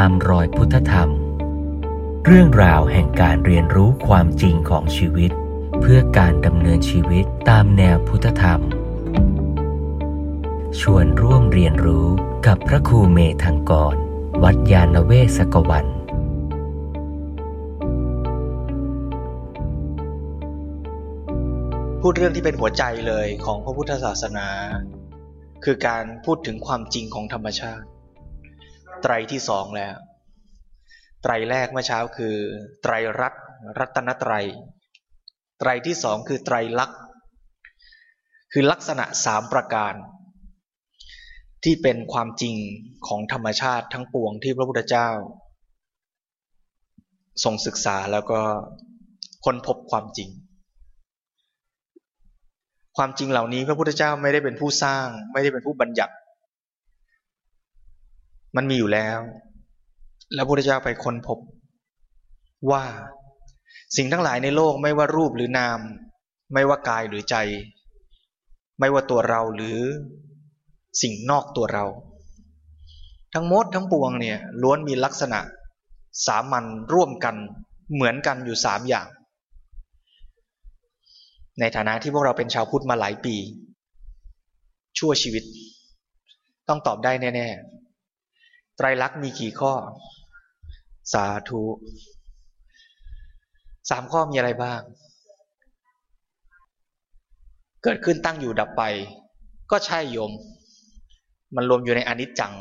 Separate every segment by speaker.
Speaker 1: ตามรอยพุทธธรรม เรื่องราวแห่งการเรียนรู้ความจริงของชีวิต เพื่อการดำเนินชีวิตตามแนวพุทธธรรม ชวนร่วมเรียนรู้กับพระครูเมธังกร วัดยาณเวศกวัน
Speaker 2: พูดเรื่องที่เป็นหัวใจเลยของพระพุทธศาสนา คือการพูดถึงความจริงของธรรมชาติ ไตรที่สองแล้ว ไตรแรกเมื่อเช้าคือ ไตรรัตรัตนไตร ไตรที่สองคือไตรลักษณ์คือลักษณะสามประการ ที่เป็นความจริงของธรรมชาติทั้งปวงที่พระพุทธเจ้า ทรงศึกษาแล้วก็ค้นพบความจริง ความจริงเหล่านี้พระพุทธเจ้าไม่ได้เป็นผู้สร้าง ไม่ได้เป็นผู้บัญญัติ มันมีอยู่แล้ว แล้วพระพุทธเจ้าไปค้นพบ ว่าสิ่งทั้งหลายในโลกไม่ว่ารูปหรือนาม ไม่ว่ากายหรือใจ ไม่ว่าตัวเราหรือสิ่งนอกตัวเรา ทั้งหมดทั้งปวงเนี่ยล้วนมีลักษณะ สามัญร่วมกันเหมือนกันอยู่สามอย่าง ในฐานะที่พวกเราเป็นชาวพุทธมาหลายปี ชั่วชีวิต ต้องตอบได้แน่ๆ ไตรลักษณ์มีกี่ข้อ สาธุสามข้อมีอะไรบ้าง เกิดขึ้นตั้งอยู่ดับไป ก็ใช่โยม มันรวมอยู่ในอนิจจัง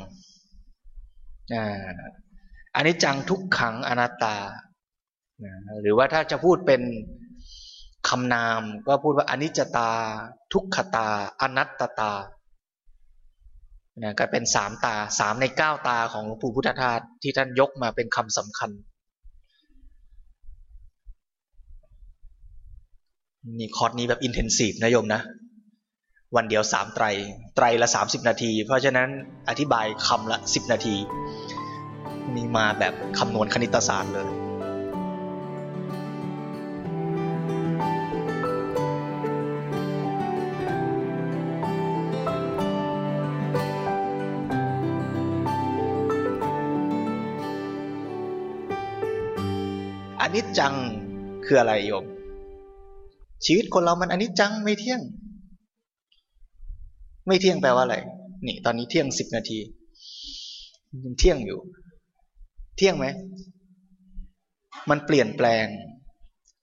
Speaker 2: อนิจจังทุกขังอนัตตา หรือว่าถ้าจะพูดเป็นคำนามก็พูดว่าอนิจจตา ทุกขตา อนัตตา นี่ยก็เป็นสามตาสามในเก้าตาของหลวงปู่พุทธทาสที่ท่านยกมาเป็นคำสำคัญ นี่คอร์สนี้แบบอินเทนซีฟนะโยมนะ วันเดียวสามไตร ไตรละสามสิบนาที เพราะฉะนั้นอธิบายคำละสิบนาที นี่มาแบบคำนวณคณิตศาสตร์เลย นิจจังคืออะไรโยม ชีวิตคนเรามันอนิจจังไม่เที่ยง ไม่เที่ยงแปลว่าอะไร นี่ ตอนนี้เที่ยงสิบนาทียังเที่ยงอยู่ เที่ยงไหม มันเปลี่ยนแปลง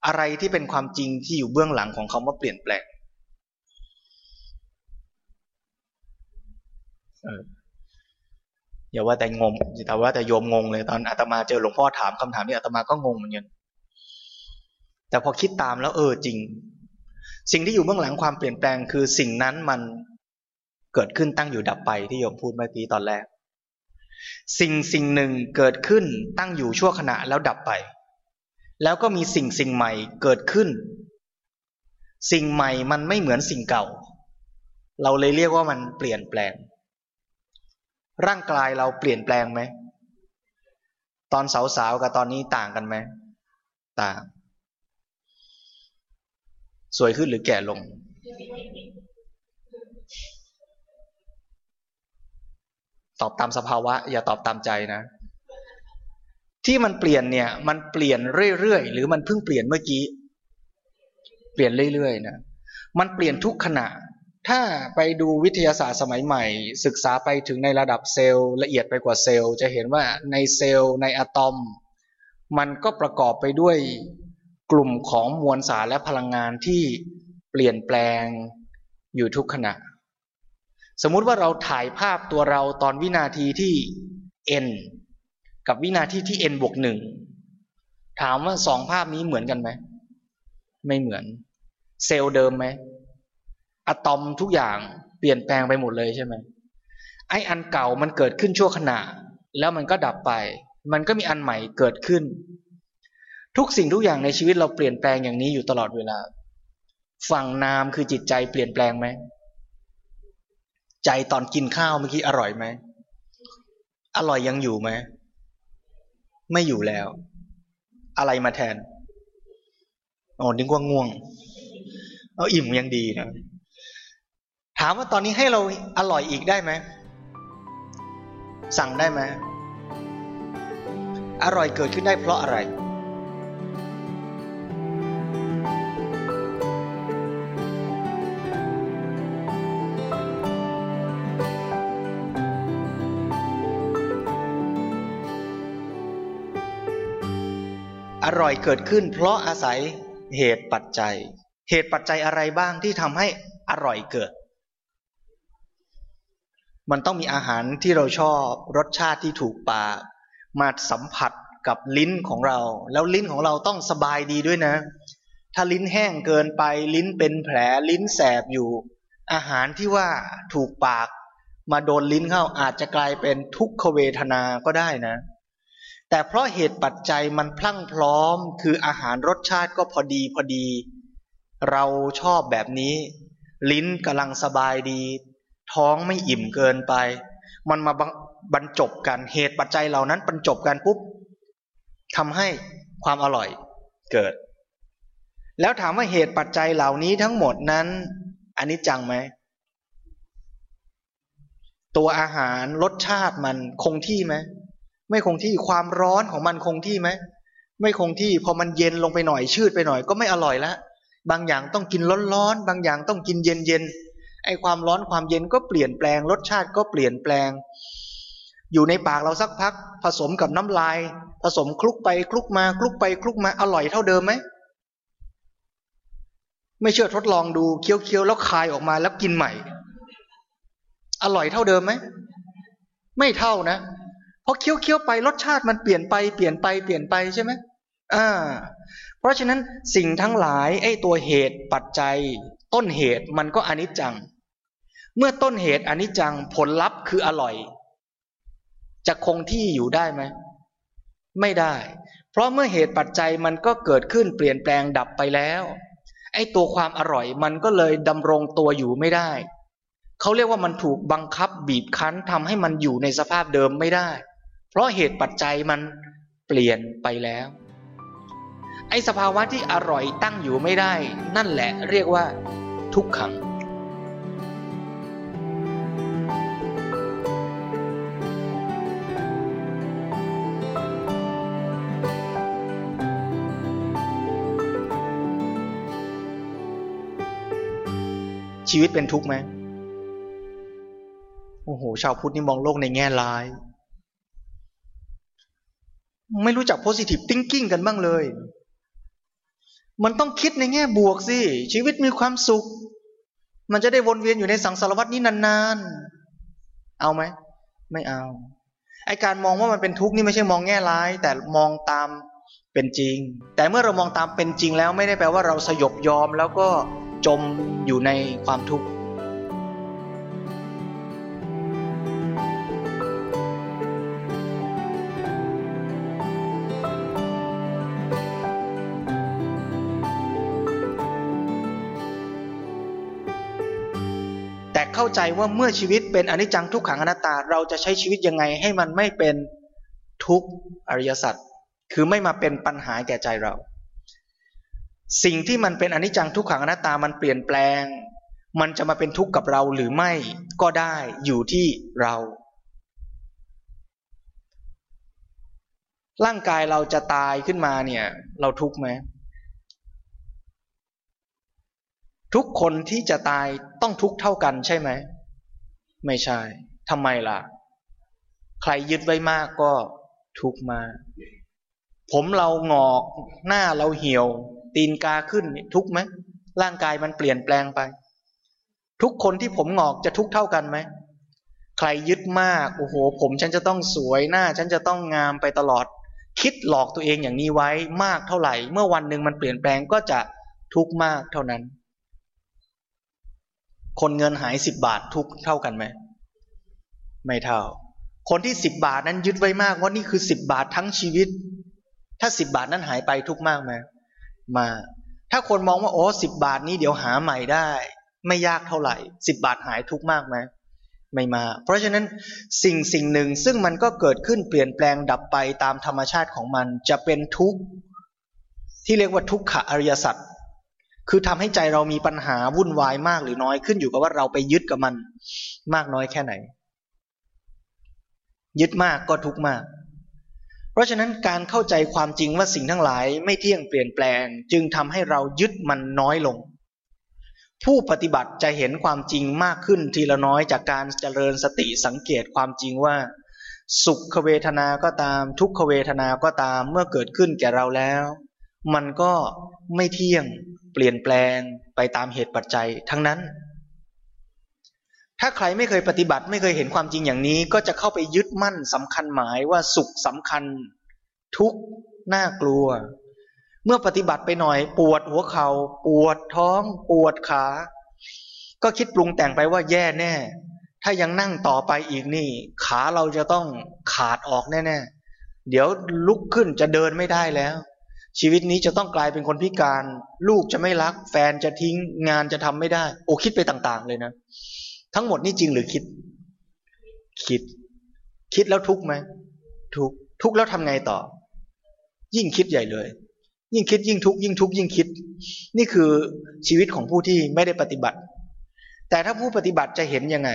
Speaker 2: อะไรที่เป็นความจริงที่อยู่เบื้องหลังของคาว่าเปลี่ยนแปลงเอออย่าว่าแต่งงแต่ว่าแต่โยมงงเลยตอนอาตมาเจอหลวงพ่อถามคำถามนี้อาตมาก็งงเหมือนกัน แต่พอคิดตามแล้วเออจริง สิ่งที่อยู่เบื้องหลังความเปลี่ยนแปลงคือสิ่งนั้นมันเกิดขึ้นตั้งอยู่ดับไปที่โยมพูดเมื่อกี้ตอนแรก สิ่งสิ่งหนึ่งเกิดขึ้นตั้งอยู่ชั่วขณะแล้วดับไป แล้วก็มีสิ่งสิ่งใหม่เกิดขึ้น สิ่งใหม่มันไม่เหมือนสิ่งเก่า เราเลยเรียกว่ามันเปลี่ยนแปลง ร่างกายเราเปลี่ยนแปลงไหมตอนสาวๆกับตอนนี้ต่างกันไหมต่าง สวยขึ้นหรือแก่ลง ตอบตามสภาวะ อย่าตอบตามใจนะ ที่มันเปลี่ยนเนี่ย มันเปลี่ยนเรื่อยๆ หรือมันเพิ่งเปลี่ยนเมื่อกี้ เปลี่ยนเรื่อยๆนะ มันเปลี่ยนทุกขณะ ถ้าไปดูวิทยาศาสตร์สมัยใหม่ ศึกษาไปถึงในระดับเซลล์ละเอียดไปกว่าเซลล์ จะเห็นว่าในเซลล์ในอะตอม มันก็ประกอบไปด้วย กลุ่มของมวลสารและพลังงานที่เปลี่ยนแปลงอยู่ทุกขณะ สมมุติว่าเราถ่ายภาพตัวเราตอนวินาทีที่ n กับวินาทีที่ n บวกหนึ่งถามว่าสองภาพนี้เหมือนกันไหม ไม่เหมือน เซลล์เดิมไหมอะตอมทุกอย่างเปลี่ยนแปลงไปหมดเลยใช่ไหมไออันเก่ามันเกิดขึ้นชั่วขณะ แล้วมันก็ดับไป มันก็มีอันใหม่เกิดขึ้น ทุกสิ่งทุกอย่างในชีวิตเราเปลี่ยนแปลงอย่างนี้อยู่ตลอดเวลา ฝั่งนามคือจิตใจเปลี่ยนแปลงไหม ใจตอนกินข้าวเมื่อกี้อร่อยไหม อร่อยยังอยู่ไหม ไม่อยู่แล้ว อะไรมาแทนโอ้นึกว่าง่วง เอาอิ่มยังดีนะ ถามว่าตอนนี้ให้เราอร่อยอีกได้ไหม สั่งได้ไหม อร่อยเกิดขึ้นได้เพราะอะไร ร่อยเกิดขึ้น เพราะอาศัยเหตุปัจจัย เหตุปัจจัยอะไรบ้างที่ทำให้อร่อยเกิด มันต้องมีอาหารที่เราชอบรสชาติที่ถูกปากมาสัมผัสกับลิ้นของเรา แล้วลิ้นของเราต้องสบายดีด้วยนะ ถ้าลิ้นแห้งเกินไปลิ้นเป็นแผลลิ้นแสบอยู่ อาหารที่ว่าถูกปาก มาโดนลิ้นเข้าอาจจะกลายเป็นทุกขเวทนาก็ได้นะ แต่เพราะเหตุปัจจัยมันพลั่งพร้อม คืออาหารรสชาติก็พอดีพอดี เราชอบแบบนี้ ลิ้นกำลังสบายดี ท้องไม่อิ่มเกินไป มันมาบรรจบกันเหตุปัจจัยเหล่านั้นบรรจบกันปุ๊บทำให้ความอร่อยเกิด แล้วถามว่าเหตุปัจจัยเหล่านี้ทั้งหมดนั้นอันนี้จังไหมตัวอาหารรสชาติมันคงที่ไหม ไม่คงที่ความร้อนของมันคงที่ไหมไม่คงที่พอมันเย็นลงไปหน่อยชืดไปหน่อยก็ไม่อร่อยละบางอย่างต้องกินร้อนๆบางอย่างต้องกินเย็นๆไอ้ความร้อนความเย็นก็เปลี่ยนแปลง รสชาติก็เปลี่ยนแปลง อยู่ในปากเราสักพัก ผสมกับน้ำลาย ผสมคลุกไปคลุกมาคลุกไปคลุกมาอร่อยเท่าเดิมไหมไม่เชื่อทดลองดูเคี้ยวๆแล้วคายออกมาแล้วกินใหม่ อร่อยเท่าเดิมไหมไม่เท่านะ ราะเคี้ยวๆไปรสชาติมันเปลี่ยนไปเปลี่ยนไปเปลี่ยนไปใช่ไหมอ่า เพราะฉะนั้นสิ่งทั้งหลายไอ้ตัวเหตุปัจจัย ต้นเหตุมันก็อนิจจัง เมื่อต้นเหตุอนิจจังผลลัพธ์คืออร่อย จะคงที่อยู่ได้ไหมไม่ได้ เพราะเมื่อเหตุปัจจัยมันก็เกิดขึ้นเปลี่ยนแปลงดับไปแล้ว ไอ้ตัวความอร่อยมันก็เลยดำรงตัวอยู่ไม่ได้ เขาเรียกว่ามันถูกบังคับบีบคั้นทำให้มันอยู่ในสภาพเดิมไม่ได้ เพราะเหตุปัจจัยมันเปลี่ยนไปแล้ว ไอ้สภาวะที่อร่อยตั้งอยู่ไม่ได้ นั่นแหละเรียกว่า ทุกขังชีวิตเป็นทุกข์ไหม โอ้โห ชาวพุทธนี่มองโลกในแง่ร้าย ไม่รู้จัก positive thinking กันบ้างเลย มันต้องคิดในแง่บวกสิ ชีวิตมีความสุข มันจะได้วนเวียนอยู่ในสังสารวัตนี้นานๆ เอาไหม ไม่เอา ไอการมองว่ามันเป็นทุกข์นี่ไม่ใช่มองแง่ร้าย แต่มองตามเป็นจริง แต่เมื่อเรามองตามเป็นจริงแล้วไม่ได้แปลว่าเราสยบยอมแล้วก็จมอยู่ในความทุกข์ ใจว่าเมื่อชีวิตเป็นอนิจจังทุกขังอนัตตา เราจะใช้ชีวิตยังไงให้มันไม่เป็นทุกข์อริยสัจคือไม่มาเป็นปัญหาแก่ใจเรา สิ่งที่มันเป็นอนิจจังทุกขังอนัตตามันเปลี่ยนแปลง มันจะมาเป็นทุกข์กับเราหรือไม่ก็ได้อยู่ที่เรา ร่างกายเราจะตายขึ้นมาเนี่ย เราทุกข์ไหม ทุกคนที่จะตายต้องทุกเท่ากันใช่ไหม ไม่ใช่ทำไมล่ะ ใครยึดไว้มากก็ทุกมา ผมเราหงอกหน้าเราเหี่ยว ตีนกาขึ้นทุกไหมร่างกายมันเปลี่ยนแปลงไป ทุกคนที่ผมหงอกจะทุกเท่ากันไหมใครยึดมากโอ้โห ผมฉันจะต้องสวยหน้า ฉันจะต้องงามไปตลอด คิดหลอกตัวเองอย่างนี้ไว้มากเท่าไหร่ เมื่อวันหนึ่งมันเปลี่ยนแปลงก็จะทุกมากเท่านั้น คนเงินหายสิบบาททุกเท่ากันไหม ไม่เท่า คนที่สิบบาทนั้นยึดไว้มากว่านี่คือสิบบาททั้งชีวิต ถ้าสิบบาทนั้นหายไปทุกมากไหมมา ถ้าคนมองว่าโอ้สิบบาทนี้เดี๋ยวหาใหม่ได้ ไม่ยากเท่าไหร่สิบบาทหายทุกมากไหมไม่มา เพราะฉะนั้นสิ่งสิ่งหนึ่งซึ่งมันก็เกิดขึ้นเปลี่ยนแปลงดับไปตามธรรมชาติของมันจะเป็นทุกข์ที่เรียกว่าทุกขะอริยสัจ คือทำให้ใจเรามีปัญหาวุ่นวายมากหรือน้อยขึ้นอยู่กับว่าเราไปยึดกับมัน มากน้อยแค่ไหน ยึดมากก็ทุกมาก เพราะฉะนั้นการเข้าใจความจริงว่าสิ่งทั้งหลายไม่เที่ยงเปลี่ยนแปลง จึงทำให้เรายึดมันน้อยลง ผู้ปฏิบัติจะเห็นความจริงมากขึ้นทีละน้อยจากการเจริญสติสังเกตความจริงว่า สุขเวทนาก็ตาม ทุกขเวทนาก็ตามเมื่อเกิดขึ้นแก่เราแล้ว มันก็ไม่เที่ยงเปลี่ยนแปลงไปตามเหตุปัจจัยทั้งนั้น ถ้าใครไม่เคยปฏิบัติไม่เคยเห็นความจริงอย่างนี้ ก็จะเข้าไปยึดมั่นสำคัญหมายว่าสุขสำคัญ ทุกน่ากลัว เมื่อปฏิบัติไปหน่อย ปวดหัวเขา่าปวดท้อง ปวดขา ก็คิดปรุงแต่งไปว่าแย่แน่ ถ้ายังนั่งต่อไปอีกนี่ ขาเราจะต้องขาดออกแน่ๆเดี๋ยวลุกขึ้นจะเดินไม่ได้แล้ว ชีวิตนี้จะต้องกลายเป็นคนพิการ ลูกจะไม่รัก แฟนจะทิ้งงานจะทำไม่ได้ โอ้คิดไปต่างๆ เลยนะ ทั้งหมดนี่จริงหรือคิด คิด คิดแล้วทุกไหมทุกทุกแล้วทำไงต่อ ยิ่งคิดใหญ่เลย ยิ่งคิดยิ่งทุกยิ่งทุกยิ่งคิด นี่คือชีวิตของผู้ที่ไม่ได้ปฏิบัติ แต่ถ้าผู้ปฏิบัติจะเห็นยังไง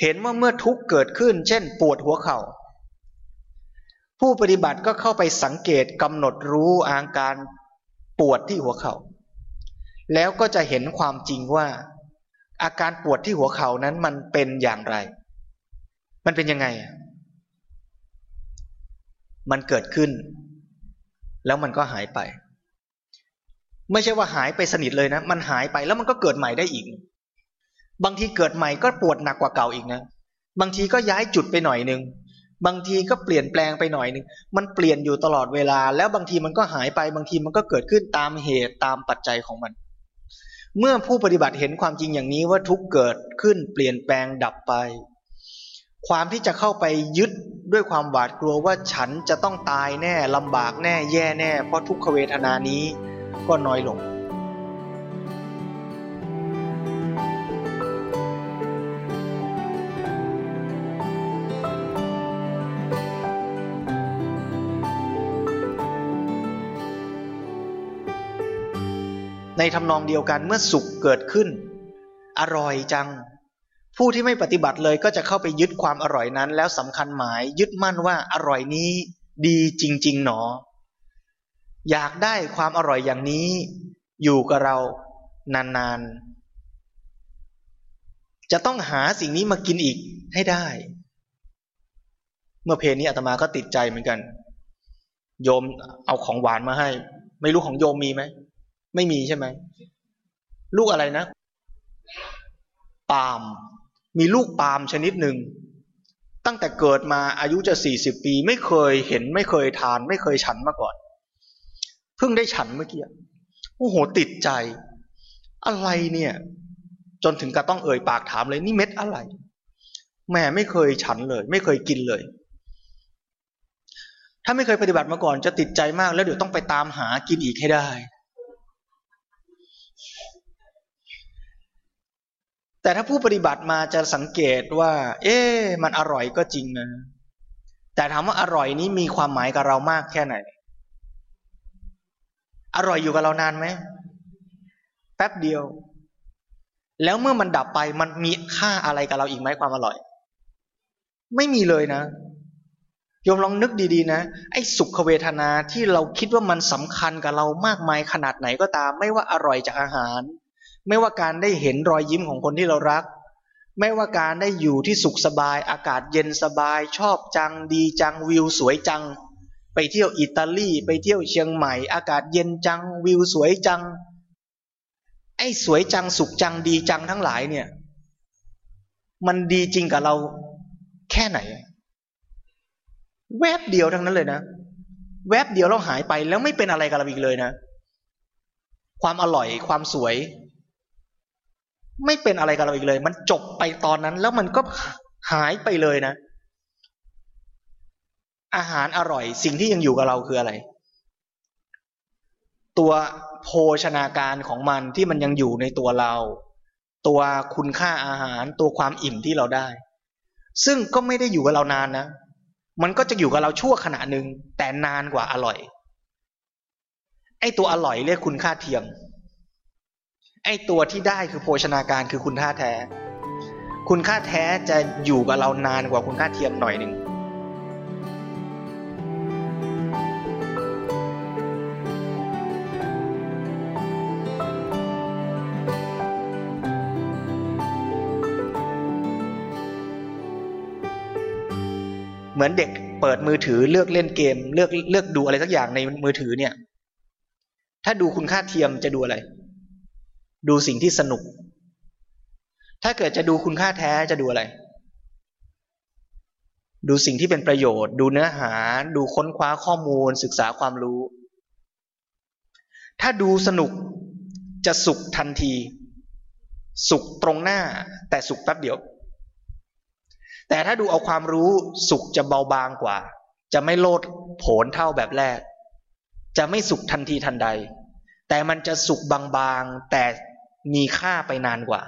Speaker 2: เห็นว่าเมื่อทุกเกิดขึ้น เช่น ปวดหัวเขา่า ผู้ปฏิบัติก็เข้าไปสังเกตกำหนดรู้อาการปวดที่หัวเขา่า แล้วก็จะเห็นความจริงว่า อาการปวดที่หัวเข่านั้นมันเป็นอย่างไร มันเป็นยังไง มันเกิดขึ้น แล้วมันก็หายไป ไม่ใช่ว่าหายไปสนิทเลยนะ มันหายไปแล้วมันก็เกิดใหม่ได้อีก บางทีเกิดใหม่ก็ปวดหนักกว่าเก่าอีกนะ บางทีก็ย้ายจุดไปหน่อยนึง บางทีก็เปลี่ยนแปลงไปหน่อยหนึ่งมันเปลี่ยนอยู่ตลอดเวลา แล้วบางทีมันก็หายไปบางทีมันก็เกิดขึ้นตามเหตุตามปัจจัยของมัน เมื่อผู้ปฏิบัติเห็นความจริงอย่างนี้ว่าทุกเกิดขึ้นเปลี่ยนแปลงดับไป ความที่จะเข้าไปยึดด้วยความหวาดกลัวว่าฉันจะต้องตายแน่ลำบากแน่แย่แน่ เพราะทุกขเวทนานี้ก็น้อยลง ในทำนองเดียวกันเมื่อสุขเกิดขึ้น อร่อยจัง ผู้ที่ไม่ปฏิบัติเลยก็จะเข้าไปยึดความอร่อยนั้น แล้วสำคัญหมาย ยึดมั่นว่าอร่อยนี้ดีจริง ๆ หนอ อยากได้ความอร่อยอย่างนี้ อยู่กับเรานานๆ จะต้องหาสิ่งนี้มากินอีกให้ได้ เมื่อเพลนี้อาตมาก็ติดใจเหมือนกัน โยมเอาของหวานมาให้ ไม่รู้ของโยมมีไหม ไม่มีใช่ไหม ลูกอะไรนะ ปาล์มมีลูกปาล์มชนิดหนึ่ง ตั้งแต่เกิดมาอายุจะสี่สิบปี ไม่เคยเห็น ไม่เคยทาน ไม่เคยฉันมาก่อน เพิ่งได้ฉันเมื่อกี้โอ้โหติดใจ อะไรเนี่ย จนถึงกับต้องเอ่ยปากถามเลยนี่เม็ดอะไรแม่ไม่เคยฉันเลย ไม่เคยกินเลย ถ้าไม่เคยปฏิบัติมาก่อนจะติดใจมากแล้วเดี๋ยวต้องไปตามหากินอีกให้ได้ แต่ถ้าผู้ปฏิบัติมาจะสังเกตว่า เอ๊ะมันอร่อยก็จริงนะ แต่ถามว่าอร่อยนี้มีความหมายกับเรามากแค่ไหน อร่อยอยู่กับเรานานไหมแป๊บเดียว แล้วเมื่อมันดับไปมันมีค่าอะไรกับเราอีกไหมความอร่อย ไม่มีเลยนะ โยมลองนึกดีๆนะ ไอ้สุขเวทนาที่เราคิดว่ามันสำคัญกับเรามากมายขนาดไหนก็ตาม ไม่ว่าอร่อยจากอาหาร ไม่ว่าการได้เห็นรอยยิ้มของคนที่เรารัก ไม่ว่าการได้อยู่ที่สุขสบาย อากาศเย็นสบาย ชอบจังดีจังวิวสวยจัง ไปเที่ยวอิตาลีไปเที่ยวเชียงใหม่ อากาศเย็นจังวิวสวยจัง ไอ้สวยจังสุขจังดีจังทั้งหลายเนี่ย มันดีจริงกับเราแค่ไหน แวบเดียวทั้งนั้นเลยนะ แวบเดียวเราหายไปแล้วไม่เป็นอะไรกับเราอีกเลยนะ ความอร่อยความสวย ไม่เป็นอะไรกับเราอีกเลย มันจบไปตอนนั้น แล้วมันก็หายไปเลยนะ อาหารอร่อย สิ่งที่ยังอยู่กับเราคืออะไร ตัวโภชนาการของมันที่มันยังอยู่ในตัวเรา ตัวคุณค่าอาหาร ตัวความอิ่มที่เราได้ ซึ่งก็ไม่ได้อยู่กับเรานานนะ มันก็จะอยู่กับเราชั่วขณะหนึ่งแต่นานกว่าอร่อย ไอ้ตัวอร่อยเรียกคุณค่าเทียม ไอ้ตัวที่ได้คือโภชนาการคือคุณค่าแท้ คุณค่าแท้จะอยู่กับเรานานกว่าคุณค่าเทียมหน่อยหนึ่ง มือนเด็กเปิดมือถือเลือกเล่นเกม เลือกเลือกดูอะไรสักอย่างในมือถือเนี่ย ถ้าดูคุณค่าเทียมจะดูอะไร ดูสิ่งที่สนุก ถ้าเกิดจะดูคุณค่าแท้จะดูอะไร ดูสิ่งที่เป็นประโยชน์ ดูเนื้อหา ดูค้นคว้าข้อมูล ศึกษาความรู้ ถ้าดูสนุกจะสุขทันที สุขตรงหน้าแต่สุขแป๊บเดียว แต่ถ้าดูเอาความรู้สุขจะเบาบางกว่า จะไม่โลดโผนเท่าแบบแรก จะไม่สุขทันทีทันใด แต่มันจะสุขบางๆ แต่มีค่าไปนานกว่า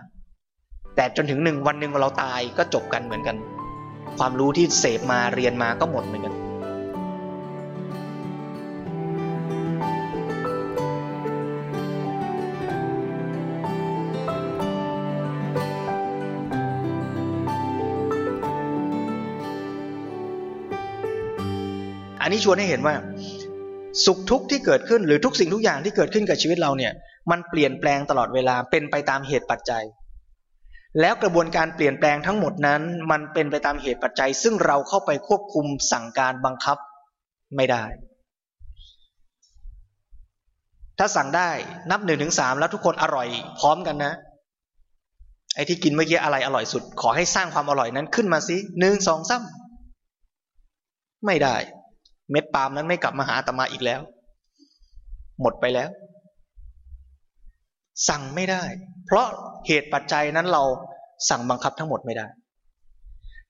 Speaker 2: แต่จนถึงหนึ่งวันหนึ่งเราตายก็จบกันเหมือนกัน ความรู้ที่เสพมาเรียนมาก็หมดเหมือนกัน นี้ชวนให้เห็นว่า สุขทุกข์ที่เกิดขึ้นหรือทุกสิ่งทุกอย่างที่เกิดขึ้นกับชีวิตเราเนี่ย มันเปลี่ยนแปลงตลอดเวลาเป็นไปตามเหตุปัจจัย แล้วกระบวนการเปลี่ยนแปลงทั้งหมดนั้น มันเป็นไปตามเหตุปัจจัย ซึ่งเราเข้าไปควบคุมสั่งการบังคับไม่ได้ ถ้าสั่งได้นับหนึ่งถึงสามแล้วทุกคนอร่อย พร้อมกันนะไอ้ที่กินเมื่อกี้อะไรอร่อยสุด ขอให้สร้างความอร่อยนั้นขึ้นมาสิหนึ่งสองสามไม่ได้ เม็ดปาล์มนั้นไม่กลับมาหาตมาอีกแล้ว หมดไปแล้ว สั่งไม่ได้ เพราะเหตุปัจจัยนั้นเราสั่งบังคับทั้งหมดไม่ได้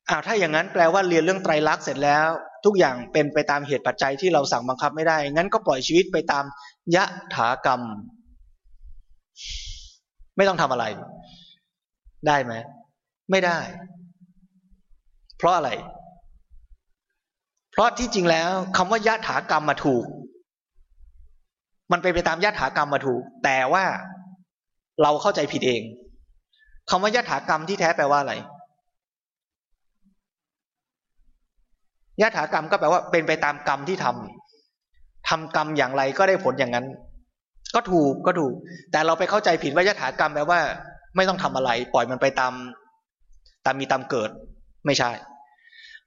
Speaker 2: อ้าวถ้าอย่างนั้นแปลว่าเรียนเรื่องไตรลักษณ์เสร็จแล้ว ทุกอย่างเป็นไปตามเหตุปัจจัยที่เราสั่งบังคับไม่ได้ งั้นก็ปล่อยชีวิตไปตามยะถากรรม ไม่ต้องทำอะไร ได้ไหมไม่ได้ เพราะอะไร เพราะที่จริงแล้วคำว่ายะถากรรมมาถูก มันไปไปตามยะถากรรมมาถูก แต่ว่าเราเข้าใจผิดเองคำว่ายะถากรรมที่แท้แปลว่าอะไรยะถากรรมก็แปลว่าเป็นไปตามกรรมที่ทำทำกรรมอย่างไรก็ได้ผลอย่างนั้น ก็ถูกก็ถูก แต่เราไปเข้าใจผิดว่ายะถากรรมแปลว่า ไม่ต้องทำอะไร ปล่อยมันไปตาม ตามมีตามเกิด ไม่ใช่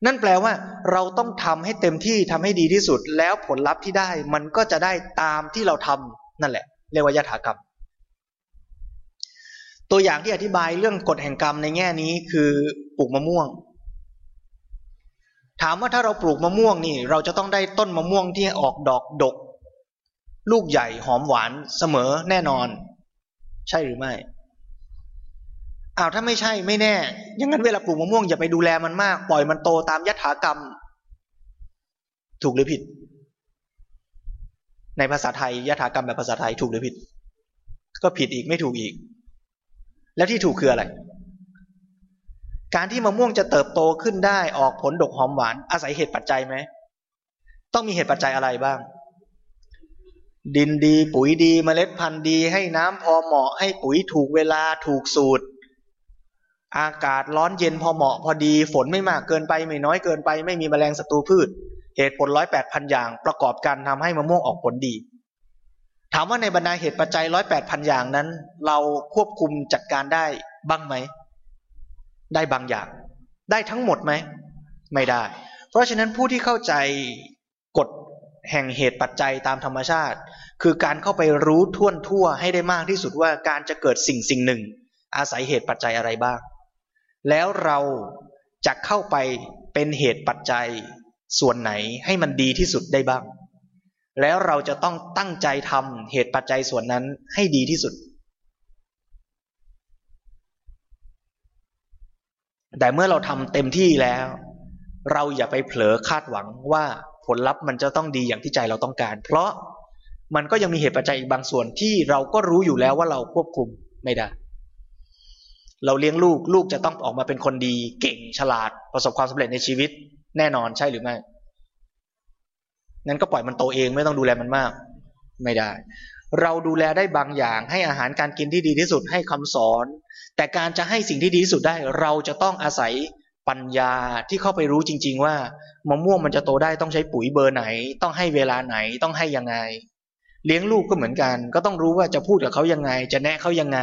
Speaker 2: นั่นแปลว่าเราต้องทำให้เต็มที่ทำให้ดีที่สุด แล้วผลลัพธ์ที่ได้มันก็จะได้ตามที่เราทำนั่นแหละ เรียกว่ายถากรรม ตัวอย่างที่อธิบายเรื่องกฎแห่งกรรมในแง่นี้คือปลูกมะม่วง ถามว่าถ้าเราปลูกมะม่วงนี่ เราจะต้องได้ต้นมะม่วงที่ออกดอกดก ลูกใหญ่หอมหวานเสมอแน่นอน ใช่หรือไม่ อ้าวถ้าไม่ใช่ไม่แน่ อย่างนั้นเวลาปลูกมะม่วงอย่าไปดูแลมันมาก ปล่อยมันโตตามยถากรรม ถูกหรือผิด ในภาษาไทยยถากรรมแบบภาษาไทยถูกหรือผิด ก็ผิดอีกไม่ถูกอีก แล้วที่ถูกคืออะไร การที่มะม่วงจะเติบโตขึ้นได้ออกผลดกหอมหวาน อาศัยเหตุปัจจัยไหม ต้องมีเหตุปัจจัยอะไรบ้าง ดินดี ปุ๋ยดีมเมล็ดพันธุ์ดี ให้น้ำพอเหมาะให้ปุ๋ยถูกเวลาถูกสูตร อากาศร้อนเย็นพอเหมาะพอดี ฝนไม่มากเกินไปไม่น้อยเกินไป ไม่มีแมลงศัตรูพืช เหตุผลร้อยแปดพันอย่างประกอบกันทำให้มะม่วงออกผลดี ถามว่าในบรรดาเหตุปัจจัยร้อยแปดพันอย่างนั้น เราควบคุมจัดการได้บ้างไหม ได้บางอย่าง ได้ทั้งหมดไหม ไม่ได้ เพราะฉะนั้นผู้ที่เข้าใจกฎแห่งเหตุปัจจัยตามธรรมชาติ คือการเข้าไปรู้ท่วนทั่วให้ได้มากที่สุดว่าการจะเกิดสิ่งสิ่งหนึ่ง อาศัยเหตุปัจจัยอะไรบ้าง แล้วเราจะเข้าไปเป็นเหตุปัจจัยส่วนไหนให้มันดีที่สุดได้บ้าง แล้วเราจะต้องตั้งใจทำเหตุปัจจัยส่วนนั้นให้ดีที่สุด แต่เมื่อเราทำเต็มที่แล้ว เราอย่าไปเผลอคาดหวังว่าผลลัพธ์มันจะต้องดีอย่างที่ใจเราต้องการ เพราะมันก็ยังมีเหตุปัจจัยอีกบางส่วนที่เราก็รู้อยู่แล้วว่าเราควบคุมไม่ได้ เราเลี้ยงลูกลูกจะต้องออกมาเป็นคนดี เก่งฉลาด ประสบความสำเร็จในชีวิต แน่นอนใช่หรือไม่งั้นก็ปล่อยมันโตเองไม่ต้องดูแลมันมาก ไม่ได้ เราดูแลได้บางอย่างให้อาหารการกินที่ดีที่สุดให้คำสอน แต่การจะให้สิ่งที่ดีที่สุดได้ เราจะต้องอาศัยปัญญาที่เข้าไปรู้จริง ๆ ว่ามะม่วงมันจะโตได้ต้องใช้ปุ๋ยเบอร์ไหน ต้องให้เวลาไหนต้องให้ยังไง เลี้ยงลูกก็เหมือนกัน ก็ต้องรู้ว่าจะพูดกับเขายังไง จะแนะเขายังไง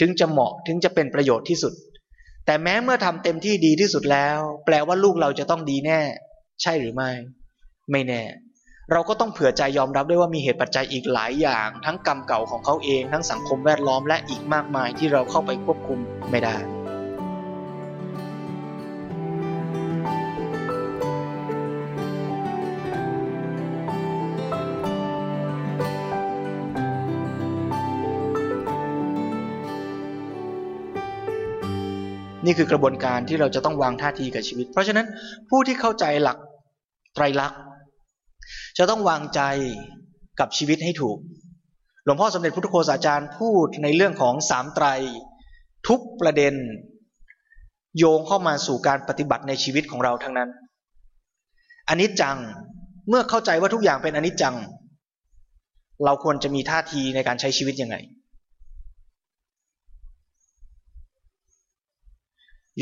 Speaker 2: ถึงจะเหมาะถึงจะเป็นประโยชน์ที่สุด แต่แม้เมื่อทำเต็มที่ดีที่สุดแล้ว แปลว่าลูกเราจะต้องดีแน่ ใช่หรือไม่ ไม่แน่ เราก็ต้องเผื่อใจยอมรับด้วยว่ามีเหตุปัจจัยอีกหลายอย่าง ทั้งกรรมเก่าของเขาเอง ทั้งสังคมแวดล้อมและอีกมากมายที่เราเข้าไปควบคุมไม่ได้ นี่คือกระบวนการที่เราจะต้องวางท่าทีกับชีวิต เพราะฉะนั้นผู้ที่เข้าใจหลักไตรลักษณ์จะต้องวางใจกับชีวิตให้ถูก หลวงพ่อสมเด็จพุทธโฆษาจารย์พูดในเรื่องของสามไตร ทุกประเด็น โยงเข้ามาสู่การปฏิบัติในชีวิตของเราทั้งนั้นอันนี้จังเมื่อเข้าใจว่าทุกอย่างเป็นอนิจจัง เราควรจะมีท่าทีในการใช้ชีวิตยังไง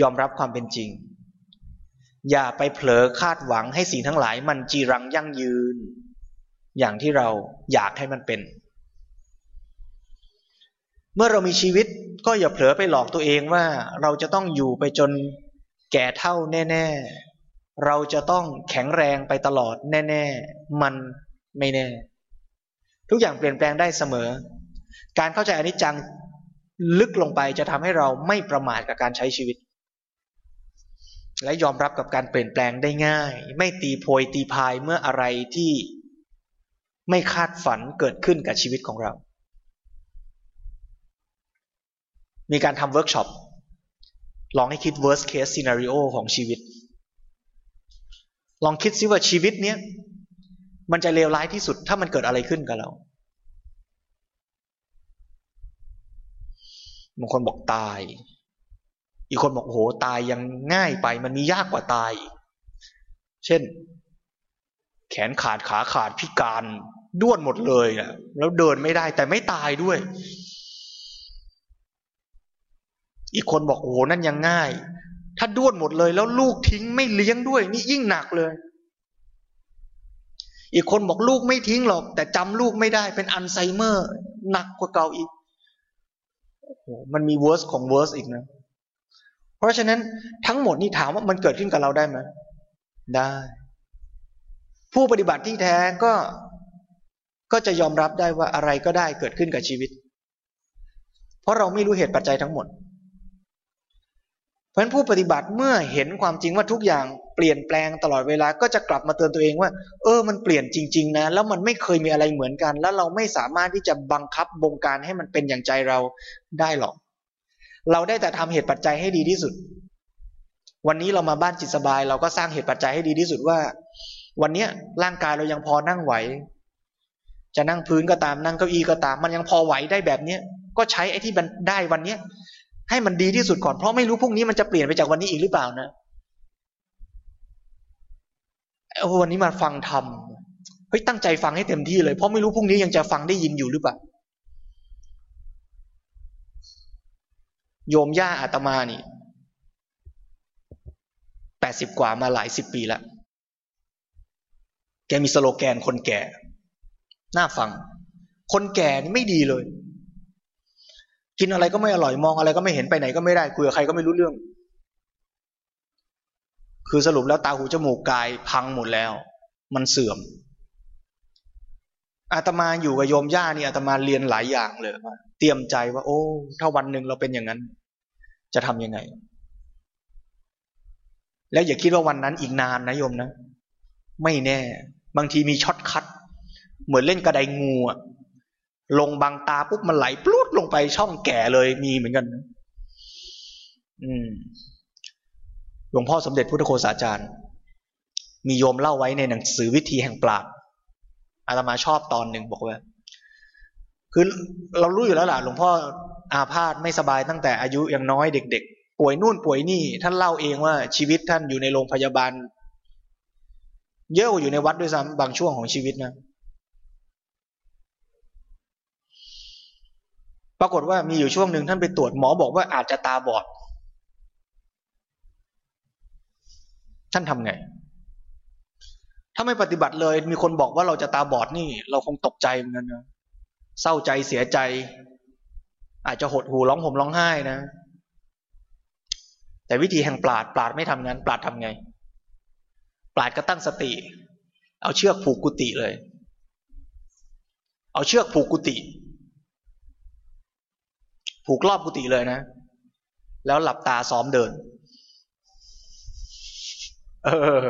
Speaker 2: ยอมรับความเป็นจริง อย่าไปเผลอคาดหวังให้สิ่งทั้งหลาย มันจีรังยั่งยืน อย่างที่เราอยากให้มันเป็น เมื่อเรามีชีวิตก็อย่าเผลอไปหลอกตัวเองว่าเราจะต้องอยู่ไปจนแก่เท่าแน่ ๆ เราจะต้องแข็งแรงไปตลอดแน่ ๆ มันไม่แน่ ทุกอย่างเปลี่ยนแปลงได้เสมอ การเข้าใจอนิจจังลึกลงไปจะทำให้เราไม่ประมาทกับการใช้ชีวิต และยอมรับกับการเปลี่ยนแปลงได้ง่าย ไม่ตีโพยตีพายเมื่ออะไรที่ไม่คาดฝันเกิดขึ้นกับชีวิตของเรา มีการทำเวิร์กช็อป ลองให้คิด worst case scenario ของชีวิต ลองคิดซิว่าชีวิตเนี้ย มันจะเลวร้ายที่สุดถ้ามันเกิดอะไรขึ้นกับเราบางคนบอกตาย อีกคนบอกโอ้โหตายยังง่ายไป มันมียากกว่าตาย เช่น แขนขาดขาขาดพิการด้วนหมดเลยนะแล้วเดินไม่ได้แต่ไม่ตายด้วย อีกคนบอกโอ้โหนั่นยังง่าย ถ้าด้วนหมดเลยแล้วลูกทิ้งไม่เลี้ยงด้วย นี่ยิ่งหนักเลย อีกคนบอกลูกไม่ทิ้งหรอก แต่จำลูกไม่ได้เป็นอัลไซเมอร์ หนักกว่าเก่าอีกโอ้โหมันมีเวอร์สของเวอร์สอีกนะเพราะฉะนั้นทั้งหมดนี่ถามว่ามันเกิดขึ้นกับเราได้ไหมได้ ผู้ปฏิบัติที่แท้ก็ก็จะยอมรับได้ว่าอะไรก็ได้เกิดขึ้นกับชีวิต เพราะเราไม่รู้เหตุปัจจัยทั้งหมด เพราะฉะนั้นผู้ปฏิบัติเมื่อเห็นความจริงว่าทุกอย่างเปลี่ยนแปลงตลอดเวลาก็จะกลับมาเตือนตัวเองว่า เออ มันเปลี่ยนจริง ๆ นะ แล้วมันไม่เคยมีอะไรเหมือนกัน แล้วเราไม่สามารถที่จะบังคับบงการให้มันเป็นอย่างใจเราได้หรอก เราได้แต่ทำเหตุปัจจัยให้ดีที่สุด วันนี้เรามาบ้านจิตสบาย เราก็สร้างเหตุปัจจัยให้ดีที่สุดว่า วันเนี้ยร่างกายเรายังพอนั่งไหว จะนั่งพื้นก็ตามนั่งเก้าอี้ก็ตาม มันยังพอไหวได้แบบเนี้ยก็ใช้ไอ้ที่มันได้วันเนี้ยให้มันดีที่สุดก่อนเพราะไม่รู้พรุ่งนี้มันจะเปลี่ยนไปจากวันนี้อีกหรือเปล่านะวันนี้มาฟังทำเฮ้ยตั้งใจฟังให้เต็มที่เลยเพราะไม่รู้พรุ่งนี้ยังจะฟังได้ยินอยู่หรือเปล่า โยมย่าอาตมานี่แปดสิบกว่ามาหลายสิบปีแล้ว แกมีสโลแกนคนแก่ น่าฟัง คนแก่นี่ไม่ดีเลย กินอะไรก็ไม่อร่อยมองอะไรก็ไม่เห็นไปไหนก็ไม่ได้คุยกับใครก็ไม่รู้เรื่อง คือสรุปแล้วตาหูจมูกกายพังหมดแล้ว มันเสื่อมอาตมาอยู่กับโยมย่านี่อาตมาเรียนหลายอย่างเลยเตรียมใจว่า โอ้ ถ้าวันหนึ่งเราเป็นอย่างนั้น จะทำยังไง แล้วอย่าคิดว่าวันนั้นอีกนานนะโยมนะ ไม่แน่ บางทีมีช็อตคัด เหมือนเล่นกระไดงูอะลงบางตาปุ๊บมันไหลปลุดลงไปช่องแก่เลยมีเหมือนกัน อืมหลวงพ่อสมเด็จพุทธโฆษาจารย์ มีโยมเล่าไว้ในหนังสือวิธีแห่งปราดอาตมาชอบตอนหนึ่งบอกว่า คือเรารู้อยู่แล้วล่ะหลวงพ่อ อาพาธไม่สบายตั้งแต่อายุยังน้อยเด็ก ๆ ป่วยนู่นป่วยนี่ ท่านเล่าเองว่าชีวิตท่านอยู่ในโรงพยาบาล เยอะอยู่ในวัดด้วยซ้ำบางช่วงของชีวิตนะปรากฏว่ามีอยู่ช่วงหนึ่งท่านไปตรวจหมอบอกว่าอาจจะตาบอด ท่านทำไง ถ้าไม่ปฏิบัติเลยมีคนบอกว่าเราจะตาบอดนี่ เราคงตกใจเหมือนกันนะเศร้าใจเสียใจ อาจจะหดหูร้องห่มร้องไห้นะ แต่วิธีแห่งปราดปราดไม่ทำงั้น ปราดทำไง ปราดก็ตั้งสติ เอาเชือกผูกกุฏิเลย เอาเชือกผูกกุฏิผูกรอบกุฏิเลยนะ แล้วหลับตาซ้อมเดิน เออ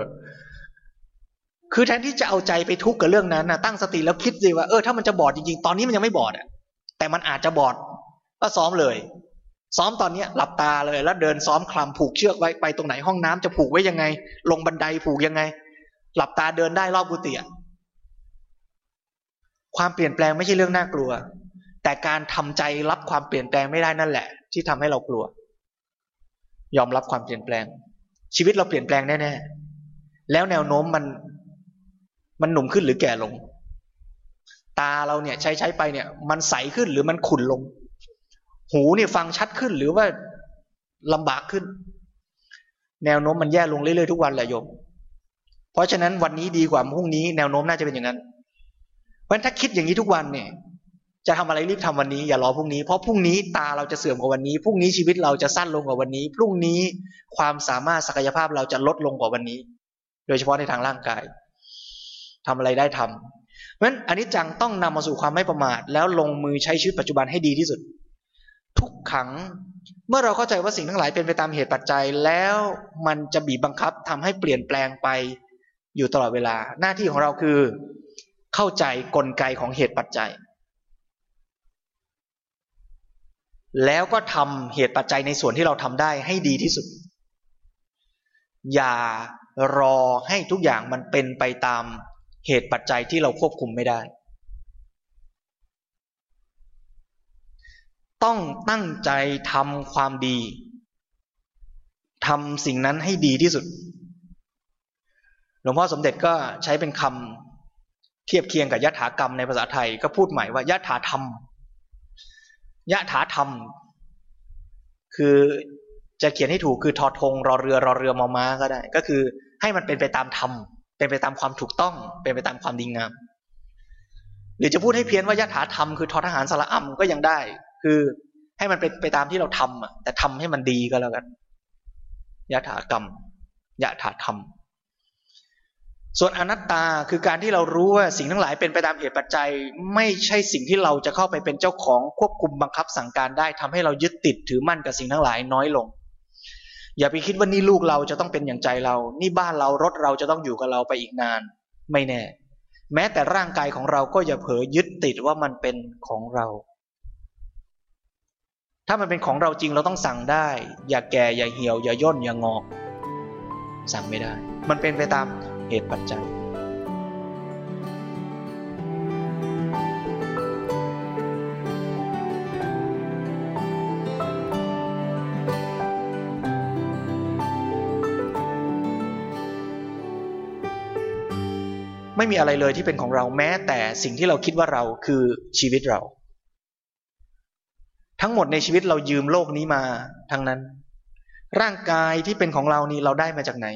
Speaker 2: คือแทนที่จะเอาใจไปทุกข์กับเรื่องนั้นนะตั้งสติแล้วคิดสิว่าเออถ้ามันจะบอดจริงๆ ตอนนี้มันยังไม่บอดอะแต่มันอาจจะบอด ก็ซ้อมเลย ซ้อมตอนเนี้ยหลับตาเลย แล้วเดินซ้อมคลำผูกเชือกไว้ไปตรงไหนห้องน้ำจะผูกไว้ยังไง ลงบันไดผูกยังไง หลับตาเดินได้รอบกุฏิความเปลี่ยนแปลงไม่ใช่เรื่องน่ากลัว แต่การทำใจรับความเปลี่ยนแปลงไม่ได้นั่นแหละ ที่ทำให้เรากลัว ยอมรับความเปลี่ยนแปลง ชีวิตเราเปลี่ยนแปลงแน่ๆแล้วแนวโน้มมันมันหนุ่มขึ้นหรือแก่ลง ตาเราเนี่ยใช้ใช้ไปเนี่ย มันใสขึ้นหรือมันขุ่นลง หูเนี่ยฟังชัดขึ้นหรือว่าลำบากขึ้น แนวโน้มมันแย่ลงเรื่อยๆทุกวันแหละโยม เพราะฉะนั้นวันนี้ดีกว่าพรุ่งนี้แนวโน้มน่าจะเป็นอย่างนั้น เพราะฉะนั้นถ้าคิดอย่างนี้ทุกวันเนี่ย จะทำอะไรรีบทำวันนี้อย่ารอพรุ่งนี้เพราะพรุ่งนี้ตาเราจะเสื่อมกว่าวันนี้พรุ่งนี้ชีวิตเราจะสั้นลงกว่าวันนี้ พรุ่งนี้ความสามารถศักยภาพเราจะลดลงกว่าวันนี้ โดยเฉพาะในทางร่างกายทำอะไรได้ทำเพราะฉะนั้นอันนี้จังต้องนำมาสู่ความไม่ประมาท แล้วลงมือใช้ชีวิตปัจจุบันให้ดีที่สุด ทุกขัง เมื่อเราเข้าใจว่าสิ่งทั้งหลายเป็นไปตามเหตุปัจจัยแล้วมันจะบีบบังคับทำให้เปลี่ยนแปลงไปอยู่ตลอดเวลา หน้าที่ของเราคือ เข้าใจกลไกของเหตุปัจจัย แล้วก็ทำเหตุปัจจัยในส่วนที่เราทำได้ให้ดีที่สุด อย่ารอให้ทุกอย่างมันเป็นไปตามเหตุปัจจัยที่เราควบคุมไม่ได้ ต้องตั้งใจทำความดีทำสิ่งนั้นให้ดีที่สุด หลวงพ่อสมเด็จก็ใช้เป็นคำเทียบเคียงกับยะถากรรมในภาษาไทยก็พูดใหม่ว่ายะถาธรรมยะถาธรรม คือจะเขียนให้ถูกคือทอทงรอเรือรอเรือมอม้าก็ได้ ก็คือให้มันเป็นไปตามธรรมเป็นไปตามความถูกต้อง เป็นไปตามความดีงาม หรือจะพูดให้เพี้ยนว่ายะถาธรรมคือทอทหารสระอ่ำก็ยังได้ คือให้มันเป็นไปตามที่เราทำอะ แต่ทำให้มันดีก็แล้วกันยะถากรรมยะถาธรรม ส่วนอนัตตาคือการที่เรารู้ว่าสิ่งทั้งหลายเป็นไปตามเหตุปัจจัย ไม่ใช่สิ่งที่เราจะเข้าไปเป็นเจ้าของควบคุมบังคับสั่งการได้ทำให้เรายึดติดถือมั่นกับสิ่งทั้งหลายน้อยลง อย่าไปคิดว่านี่ลูกเราจะต้องเป็นอย่างใจเรา นี่บ้านเรารถเราจะต้องอยู่กับเราไปอีกนาน ไม่แน่ แม้แต่ร่างกายของเราก็อย่าเผลอยึดติดว่ามันเป็นของเรา ถ้ามันเป็นของเราจริงเราต้องสั่งได้ อย่าแก่อย่าเหี่ยว อย่าย่นอย่างอก สั่งไม่ได้ มันเป็นไปตามเหตุปัจจัยไม่มีอะไรเลยที่เป็นของเราแม้แต่สิ่งที่เราคิดว่าเราคือชีวิตเรา ทั้งหมดในชีวิตเรายืมโลกนี้มาทั้งนั้น ร่างกายที่เป็นของเรานี่เราได้มาจากไหน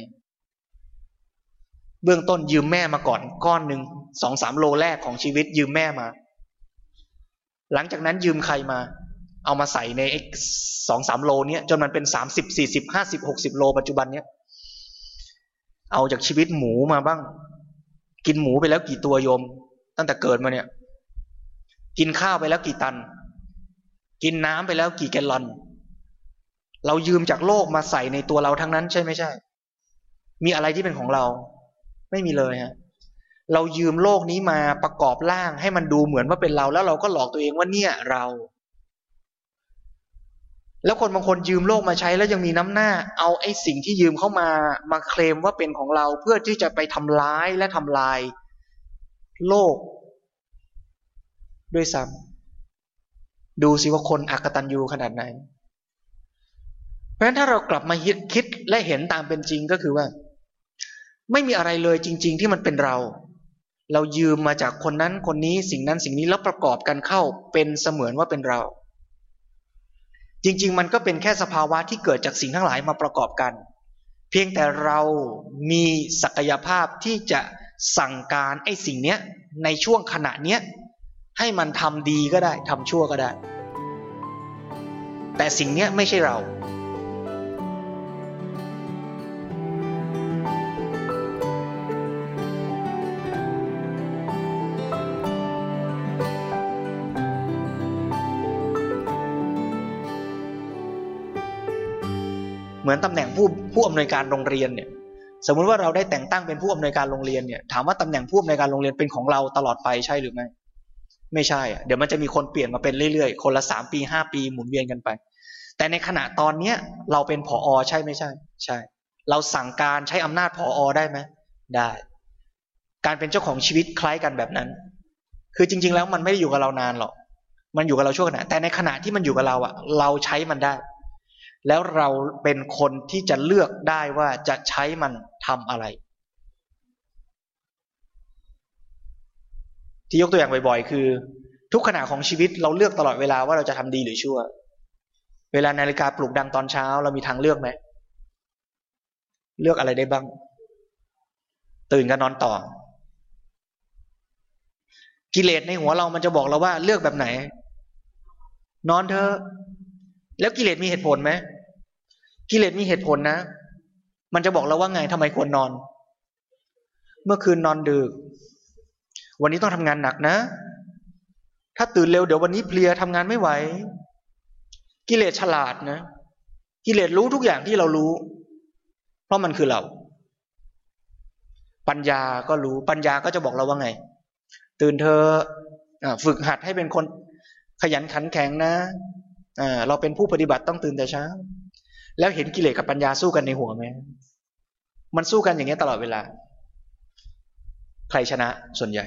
Speaker 2: เบื้องต้นยืมแม่มาก่อนก้อนหนึ่งสองสามโลแรกของชีวิตยืมแม่มา หลังจากนั้นยืมใครมา เอามาใส่ในสองสามโลเนี้ยจนมันเป็นสามสิบสี่สิบห้าสิบหกสิบโลปัจจุบันเนี้ยเอาจากชีวิตหมูมาบ้าง กินหมูไปแล้วกี่ตัวโยม ตั้งแต่เกิดมาเนี่ย กินข้าวไปแล้วกี่ตัน กินน้ำไปแล้วกี่แกลลอน เรายืมจากโลกมาใส่ในตัวเราทั้งนั้นใช่ไม่ใช่ มีอะไรที่เป็นของเรา ไม่มีเลยฮะเรายืมโลกนี้มาประกอบร่างให้มันดูเหมือนว่าเป็นเรา แล้วเราก็หลอกตัวเองว่าเนี่ยเรา แล้วคนบางคนยืมโลกมาใช้แล้วยังมีน้ำหน้า เอาไอ้สิ่งที่ยืมเข้ามามาเคลมว่าเป็นของเราเพื่อที่จะไปทำร้ายและทำลาย โลก ด้วยซ้ำ ดูสิว่าคนอักตันยูขนาดไหน เพราะฉะนั้นถ้าเรากลับมาคิดและเห็นตามเป็นจริงก็คือว่า ไม่มีอะไรเลยจริง ๆ ที่มันเป็นเรา เรายืมมาจากคนนั้นคนนี้สิ่งนั้นสิ่งนี้แล้วประกอบกันเข้าเป็นเสมือนว่าเป็นเรา จริง ๆ มันก็เป็นแค่สภาวะที่เกิดจากสิ่งทั้งหลายมาประกอบกัน เพียงแต่เรามีศักยภาพที่จะสั่งการไอ้สิ่งเนี้ยในช่วงขณะเนี้ย ให้มันทำดีก็ได้ทำชั่วก็ได้ แต่สิ่งนี้ไม่ใช่เราเหมือนตำแหน่งผู้ผู้อำนวยการโรงเรียนเนี่ย สมมุติว่าเราได้แต่งตั้งเป็นผู้อำนวยการโรงเรียนเนี่ย ถามว่าตำแหน่งผู้อำนวยการโรงเรียนเป็นของเราตลอดไปใช่หรือไม่ ไม่ใช่เดี๋ยวมันจะมีคนเปลี่ยนมาเป็นเรื่อยๆ คนละสามปีห้าปีหมุนเวียนกันไป แต่ในขณะตอนเนี้ย เราเป็นผออใช่ไม่ใช่ ใช่ เราสั่งการใช้อำนาจผออได้ไหมได้ การเป็นเจ้าของชีวิตคล้ายกันแบบนั้น คือจริง ๆ แล้วมันไม่ได้อยู่กับเรานานหรอกมันอยู่กับเราช่วงขณะแต่ในขณะที่มันอยู่กับเราอะเราใช้มันได้ แล้วเราเป็นคนที่จะเลือกได้ว่าจะใช้มันทำอะไร ที่ยกตัวอย่างบ่อยๆ คือ ทุกขณะของชีวิตเราเลือกตลอดเวลาว่าเราจะทำดีหรือชั่ว เวลานาฬิกาปลุกดังตอนเช้า เรามีทางเลือกไหมเลือกอะไรได้บ้าง ตื่นก็นอนต่อ กิเลสในหัวเรามันจะบอกเราว่าเลือกแบบไหน นอนเธอ แล้วกิเลสมีเหตุผลไหมกิเลสมีเหตุผลนะ มันจะบอกเราว่าไงทำไมควรนอน เมื่อคืนนอนดึก วันนี้ต้องทำงานหนักนะ ถ้าตื่นเร็วเดี๋ยววันนี้เพลียทำงานไม่ไหว กิเลสฉลาดนะ กิเลสรู้ทุกอย่างที่เรารู้ เพราะมันคือเรา ปัญญาก็รู้ ปัญญาก็จะบอกเราว่าไง ตื่นเธอฝึกหัดให้เป็นคนขยันขันแข็งนะเราเป็นผู้ปฏิบัติต้องตื่นแต่เช้า แล้วเห็นกิเลสกับปัญญาสู้กันในหัวไหมมันสู้กันอย่างนี้ตลอดเวลา ใครชนะส่วนใหญ่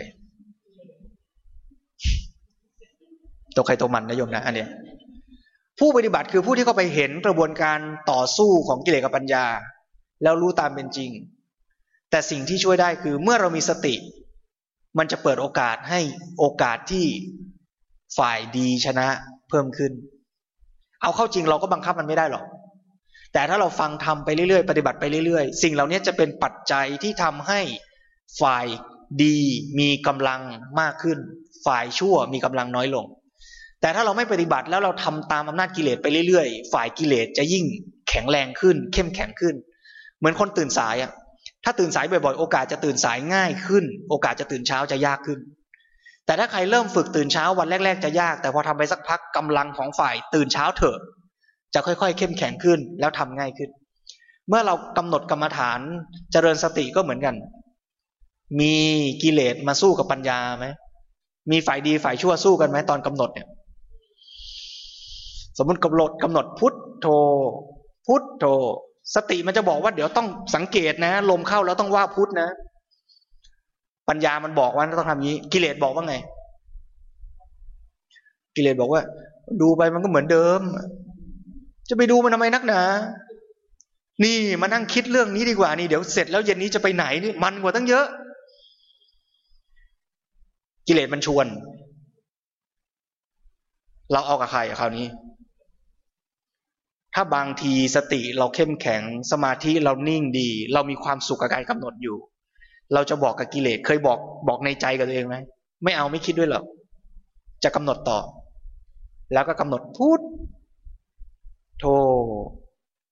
Speaker 2: ตัวใครตัวมันนะโยมนะอันเนี้ยผู้ปฏิบัติคือผู้ที่เข้าไปเห็นกระบวนการต่อสู้ของกิเลสกับปัญญา แล้วรู้ตามเป็นจริง แต่สิ่งที่ช่วยได้คือเมื่อเรามีสติ มันจะเปิดโอกาสให้โอกาสที่ฝ่ายดีชนะเพิ่มขึ้น เอาเข้าจริงเราก็บังคับมันไม่ได้หรอก แต่ถ้าเราฟังทำไปเรื่อยๆ ปฏิบัติไปเรื่อยๆ สิ่งเหล่านี้จะเป็นปัจจัยที่ทำให้ฝ่ายดีมีกำลังมากขึ้น ฝ่ายชั่วมีกำลังน้อยลง แต่ถ้าเราไม่ปฏิบัติแล้วเราทำตามอำนาจกิเลสไปเรื่อยๆ ฝ่ายกิเลสจะยิ่งแข็งแรงขึ้น เข้มแข็งขึ้น เหมือนคนตื่นสายอะ ถ้าตื่นสายบ่อยๆ โอกาสจะตื่นสายง่ายขึ้น โอกาสจะตื่นเช้าจะยากขึ้น แต่ถ้าใครเริ่มฝึกตื่นเช้าวันแรก ๆ จะยาก แต่พอทำไปสักพักกำลังของฝ่ายตื่นเช้าเถอะจะค่อยๆ เข้มแข็งขึ้นแล้วทำง่ายขึ้น เมื่อเรากำหนดกรรมฐานเจริญสติก็เหมือนกัน มีกิเลสมาสู้กับปัญญาไหมมีฝ่ายดีฝ่ายชั่วสู้กันไหมตอนกำหนดเนี่ย สมมติกำหนดกำหนดพุทโธ พุทโธ สติมันจะบอกว่าเดี๋ยวต้องสังเกตนะ ลมเข้าแล้วต้องว่าพุทนะ ปัญญามันบอกว่าต้องทำนี้กิเลสบอกว่าไง กิเลสบอกว่า ดูไปมันก็เหมือนเดิม จะไปดูมันทำไมนักหนา นี่มานั่งคิดเรื่องนี้ดีกว่านี่เดี๋ยวเสร็จแล้วเย็นนี้จะไปไหนนี่มันกว่าตั้งเยอะ กิเลสมันชวนเราเอากับใครคราวนี้ ถ้าบางทีสติเราเข้มแข็งสมาธิเรานิ่งดี เรามีความสุขกับการกำหนดอยู่ เราจะบอกกับกิเลสเคยบอกบอกในใจกับตัวเองไหมไม่เอาไม่คิดด้วยหรอกจะกำหนดต่อ แล้วก็กำหนดพูดโท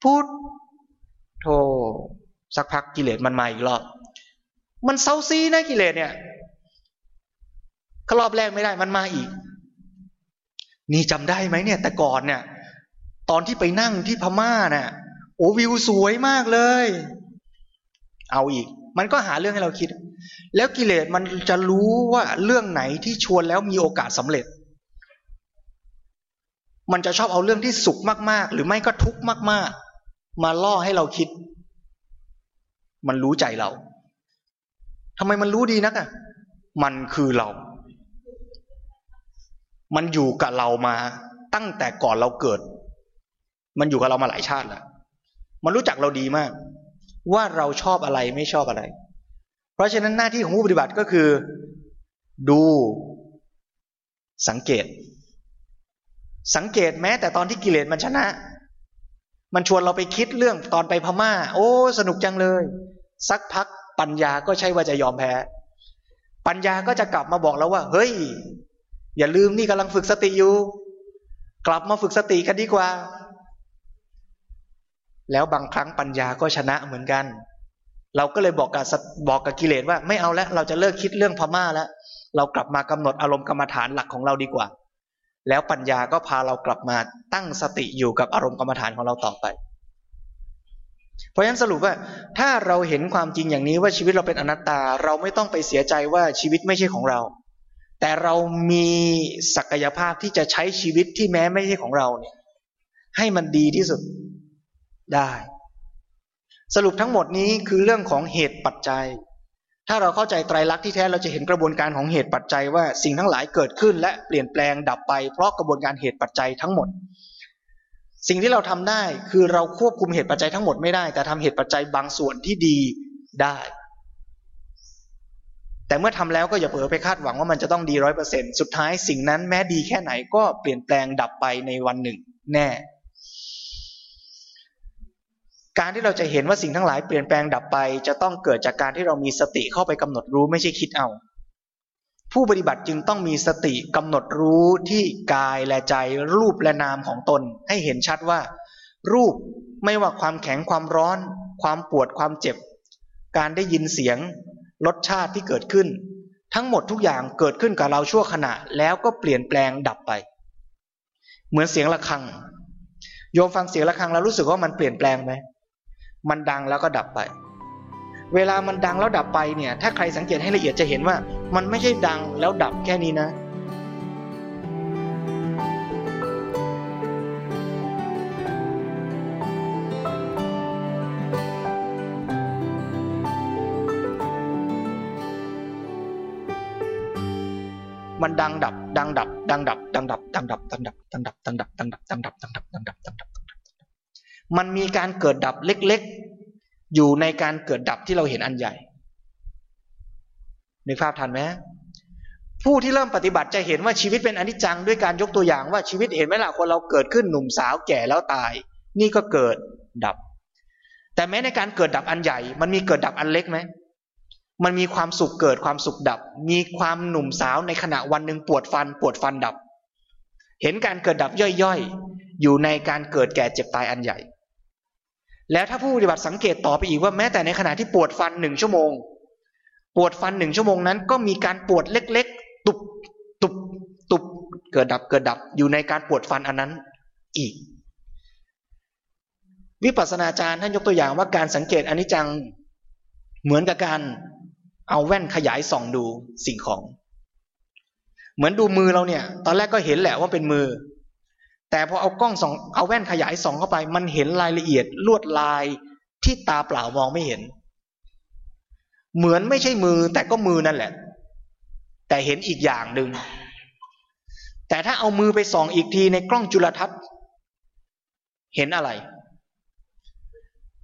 Speaker 2: พูดโทสักพักกิเลสมันมาอีกรอบ มันเซาซีนะกิเลสเนี่ยรอบแรกไม่ได้มันมาอีก นี่จำได้ไหมเนี่ย แต่ก่อนเนี่ย ตอนที่ไปนั่งที่พม่าเนี่ยโอ้วิวสวยมากเลย เอาอีก มันก็หาเรื่องให้เราคิด แล้วกิเลสมันจะรู้ว่าเรื่องไหนที่ชวนแล้วมีโอกาสสำเร็จ มันจะชอบเอาเรื่องที่สุขมากๆ หรือไม่ก็ทุกข์มากๆ มาล่อให้เราคิด มันรู้ใจเราทำไมมันรู้ดีนักอะ มันคือเรา มันอยู่กับเรามาตั้งแต่ก่อนเราเกิด มันอยู่กับเรามาหลายชาติแล้วมันรู้จักเราดีมาก ว่าเราชอบอะไรไม่ชอบอะไร เพราะฉะนั้นหน้าที่ของผู้ปฏิบัติก็คือ ดูสังเกต สังเกตแม้ แต่ตอนที่กิเลสมันชนะ มันชวนเราไปคิดเรื่องตอนไปพม่า โอ้ สนุกจังเลย สักพักปัญญาก็ใช่ว่าจะยอมแพ้ ปัญญาก็จะกลับมาบอกเราว่า เฮ้ย อย่าลืมนี่กำลังฝึกสติอยู่ กลับมาฝึกสติกันดีกว่า แล้วบางครั้งปัญญาก็ชนะเหมือนกัน เราก็เลยบอกกับบอกกับกิเลสว่าไม่เอาแล้วเราจะเลิกคิดเรื่องพม่าแล้วเรากลับมากำหนดอารมณ์กรรมฐานหลักของเราดีกว่า แล้วปัญญาก็พาเรากลับมาตั้งสติอยู่กับอารมณ์กรรมฐานของเราต่อไป เพราะฉะนั้นสรุปว่า ถ้าเราเห็นความจริงอย่างนี้ว่าชีวิตเราเป็นอนัตตา เราไม่ต้องไปเสียใจว่าชีวิตไม่ใช่ของเรา แต่เรามีศักยภาพที่จะใช้ชีวิตที่แม้ไม่ใช่ของเราเนี่ย ให้มันดีที่สุด ได้ สรุปทั้งหมดนี้คือเรื่องของเหตุปัจจัย ถ้าเราเข้าใจไตรลักษณ์ที่แท้เราจะเห็นกระบวนการของเหตุปัจจัยว่าสิ่งทั้งหลายเกิดขึ้นและเปลี่ยนแปลงดับไป เพราะกระบวนการเหตุปัจจัยทั้งหมด สิ่งที่เราทำได้คือเราควบคุมเหตุปัจจัยทั้งหมดไม่ได้ แต่ทำเหตุปัจจัยบางส่วนที่ดีได้ แต่เมื่อทำแล้วก็อย่าเผลอไปคาดหวังว่ามันจะต้องดีร้อยเปอร์เซ็นสุดท้ายสิ่งนั้นแม้ดีแค่ไหนก็เปลี่ยนแปลงดับไปในวันหนึ่ง แน่ การที่เราจะเห็นว่าสิ่งทั้งหลายเปลี่ยนแปลงดับไป จะต้องเกิดจากการที่เรามีสติเข้าไปกำหนดรู้ไม่ใช่คิดเอา ผู้ปฏิบัติจึงต้องมีสติกำหนดรู้ที่กายและใจรูปและนามของตน ให้เห็นชัดว่า รูปไม่ว่าความแข็งความร้อน ความปวดความเจ็บ การได้ยินเสียง รสชาติที่เกิดขึ้น ทั้งหมดทุกอย่างเกิดขึ้นกับเราชั่วขณะแล้วก็เปลี่ยนแปลงดับไป เหมือนเสียงะระฆัง โยมฟังเสียงะระฆังแล้วรู้สึกว่ามันเปลี่ยนแปลงไหม มันดังแล้วก็ดับไป เวลามันดังแล้วดับไปเนี่ย ถ้าใครสังเกตให้ละเอียดจะเห็นว่า มันไม่ใช่ดังแล้วดับแค่นี้นะ มันดังดับ ดังดับ ดังดับ ดังดับ ดังดับ ดังดับ ดังดับ ดังดับ ดังดับ ดังดับดังดับดังดับ มันมีการเกิดดับเล็กๆ อยู่ในการเกิดดับที่เราเห็นอันใหญ่นึกภาพทันไหมผู้ที่เริ่มปฏิบัติจะเห็นว่าชีวิตเป็นอนิจจังด้วยการยกตัวอย่างว่าชีวิตเห็นไหมล่ะคนเราเกิดขึ้นหนุ่มสาวแก่แล้วตาย นี่ก็เกิดดับ แต่แม้ในการเกิดดับอันใหญ่ มันมีเกิดดับอันเล็กไหมมันมีความสุขเกิดความสุขดับ มีความหนุ่มสาวในขณะวันหนึ่งปวดฟันปวดฟันดับ เห็นการเกิดดับย่อยๆ อยู่ในการเกิดแก่เจ็บตายอันใหญ่ แล้วถ้าผู้ปฏิบัติสังเกตต่อไปอีกว่าแม้แต่ในขณะที่ปวดฟันหนึ่งชั่วโมง ปวดฟันหนึ่งชั่วโมงนั้น ก็มีการปวดเล็ก ๆ ตุบตุบตุบเกิดดับเกิดดับอยู่ในการปวดฟันอันนั้นอีก วิปัสสนาจารย์ท่านยกตัวอย่างว่าการสังเกตอนิจจังเหมือนกับการเอาแว่นขยายส่องดูสิ่งของ เหมือนดูมือเราเนี่ย ตอนแรกก็เห็นแหละว่าเป็นมือ แต่พอเอากล้องส่องเอาแว่นขยายส่องเข้าไป มันเห็นรายละเอียดลวดลายที่ตาเปล่ามองไม่เห็น เหมือนไม่ใช่มือ แต่ก็มือนั่นแหละ แต่เห็นอีกอย่างหนึ่งแต่ถ้าเอามือไปส่องอีกทีในกล้องจุลทรรศน์ เห็นอะไร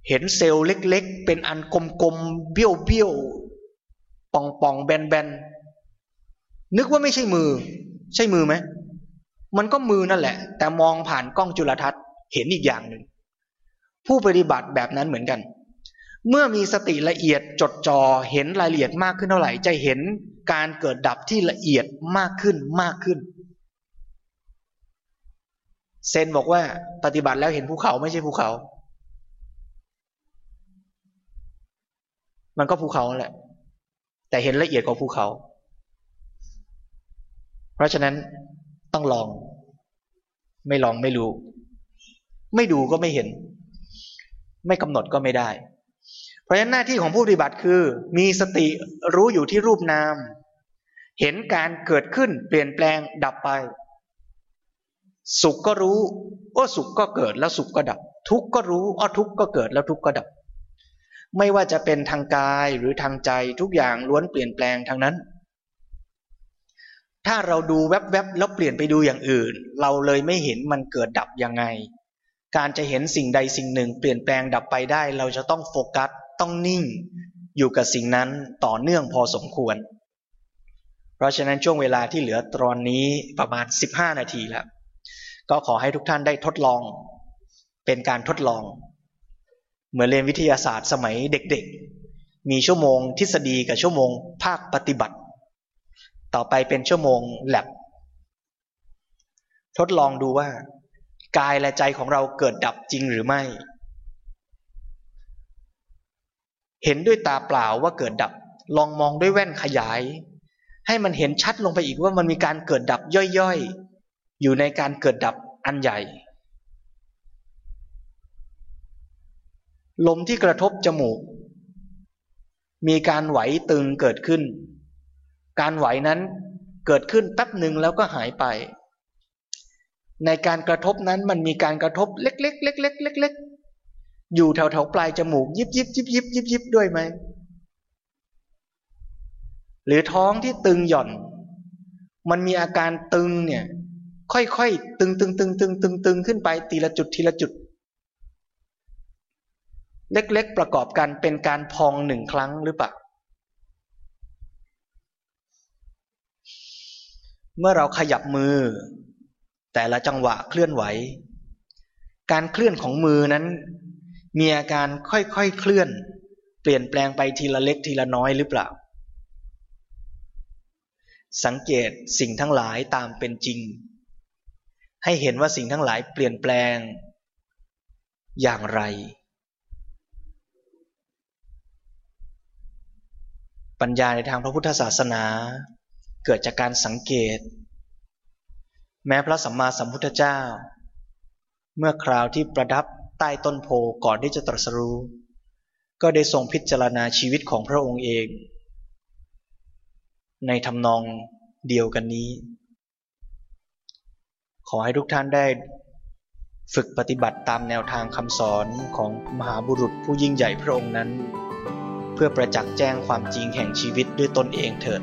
Speaker 2: เห็นเซลล์เล็กๆ เป็นอันกลมๆเบี้ยวๆป่องๆแบนๆนึกว่าไม่ใช่มือ ใช่มือไหม มันก็มือนั่นแหละ แต่มองผ่านกล้องจุลทรรศน์เห็นอีกอย่างหนึ่ง ผู้ปฏิบัติแบบนั้นเหมือนกัน เมื่อมีสติละเอียดจดจอ่อเห็นรายละเอียดมากขึ้นเท่าไหร่ จะเห็นการเกิดดับที่ละเอียดมากขึ้นมากขึ้น เซนบอกว่าปฏิบัติแล้วเห็นภูเขาไม่ใช่ภูเขา มันก็ภูเขาแหละ แต่เห็นละเอียดกว่าภูเขา เพราะฉะนั้น ต้องลอง ไม่ลองไม่รู้ ไม่ดูก็ไม่เห็น ไม่กำหนดก็ไม่ได้ เพราะฉะนั้นหน้าที่ของผู้ปฏิบัติคือ มีสติรู้อยู่ที่รูปนาม เห็นการเกิดขึ้นเปลี่ยนแปลงดับไป สุขก็รู้ว่าสุขก็เกิดแล้วสุขก็ดับ ทุกข์ก็รู้อ้อทุกข์ก็เกิดแล้วทุกข์ก็ดับ ไม่ว่าจะเป็นทางกายหรือทางใจทุกอย่างล้วนเปลี่ยนแปลงทางนั้น ถ้าเราดูแวบๆแล้วเปลี่ยนไปดูอย่างอื่น เราเลยไม่เห็นมันเกิดดับยังไง การจะเห็นสิ่งใดสิ่งหนึ่ง เปลี่ยนแปลงดับไปได้ เราจะต้องโฟกัสต้องนิ่ง อยู่กับสิ่งนั้นต่อเนื่องพอสมควร เพราะฉะนั้นช่วงเวลาที่เหลือตอนนี้ประมาณ 15 นาทีแล้วก็ขอให้ทุกท่านได้ทดลอง เป็นการทดลอง เหมือนเรียนวิทยาศาสตร์สมัยเด็กๆ มีชั่วโมงทฤษฎีกับชั่วโมงภาคปฏิบัติ ต่อไปเป็นชั่วโมงแลบทดลองดูว่า กายและใจของเราเกิดดับจริงหรือไม่ เห็นด้วยตาเปล่าว่าเกิดดับ ลองมองด้วยแว่นขยาย ให้มันเห็นชัดลงไปอีกว่ามันมีการเกิดดับย่อยๆ อยู่ในการเกิดดับอันใหญ่ ลมที่กระทบจมูก มีการไหวตึงเกิดขึ้น การไหวนั้นเกิดขึ้นแป๊บหนึ่งแล้วก็หายไป ในการกระทบนั้นมันมีการกระทบเล็กๆเล็กๆเล็กๆอยู่แถวๆปลายจมูกยิบยิบยิบยิบยิบยิบด้วยไหมหรือท้องที่ตึงหย่อน มันมีอาการตึงเนี่ย ค่อยๆตึงตึงตึงตึงตึงตึงขึ้นไปทีละจุดทีละจุด เล็กๆประกอบกันเป็นการพองหนึ่งครั้งหรือเปล่า เมื่อเราขยับมือ แต่ละจังหวะเคลื่อนไหว การเคลื่อนของมือนั้น มีอาการค่อยๆเคลื่อน เปลี่ยนแปลงไปทีละเล็กทีละน้อยหรือเปล่า สังเกตสิ่งทั้งหลายตามเป็นจริง ให้เห็นว่าสิ่งทั้งหลายเปลี่ยนแปลง อย่างไร ปัญญาในทางพระพุทธศาสนา เกิดจากการสังเกต แม้พระสัมมาสัมพุทธเจ้า เมื่อคราวที่ประดับใต้ต้นโพก่อนที่จะตรัสรู้ ก็ได้ทรงพิจารณาชีวิตของพระองค์เอง ในทำนองเดียวกันนี้ ขอให้ทุกท่านได้ฝึกปฏิบัติตามแนวทางคำสอนของมหาบุรุษผู้ยิ่งใหญ่พระองค์นั้น เพื่อประจักษ์แจ้งความจริงแห่งชีวิตด้วยตนเองเถิด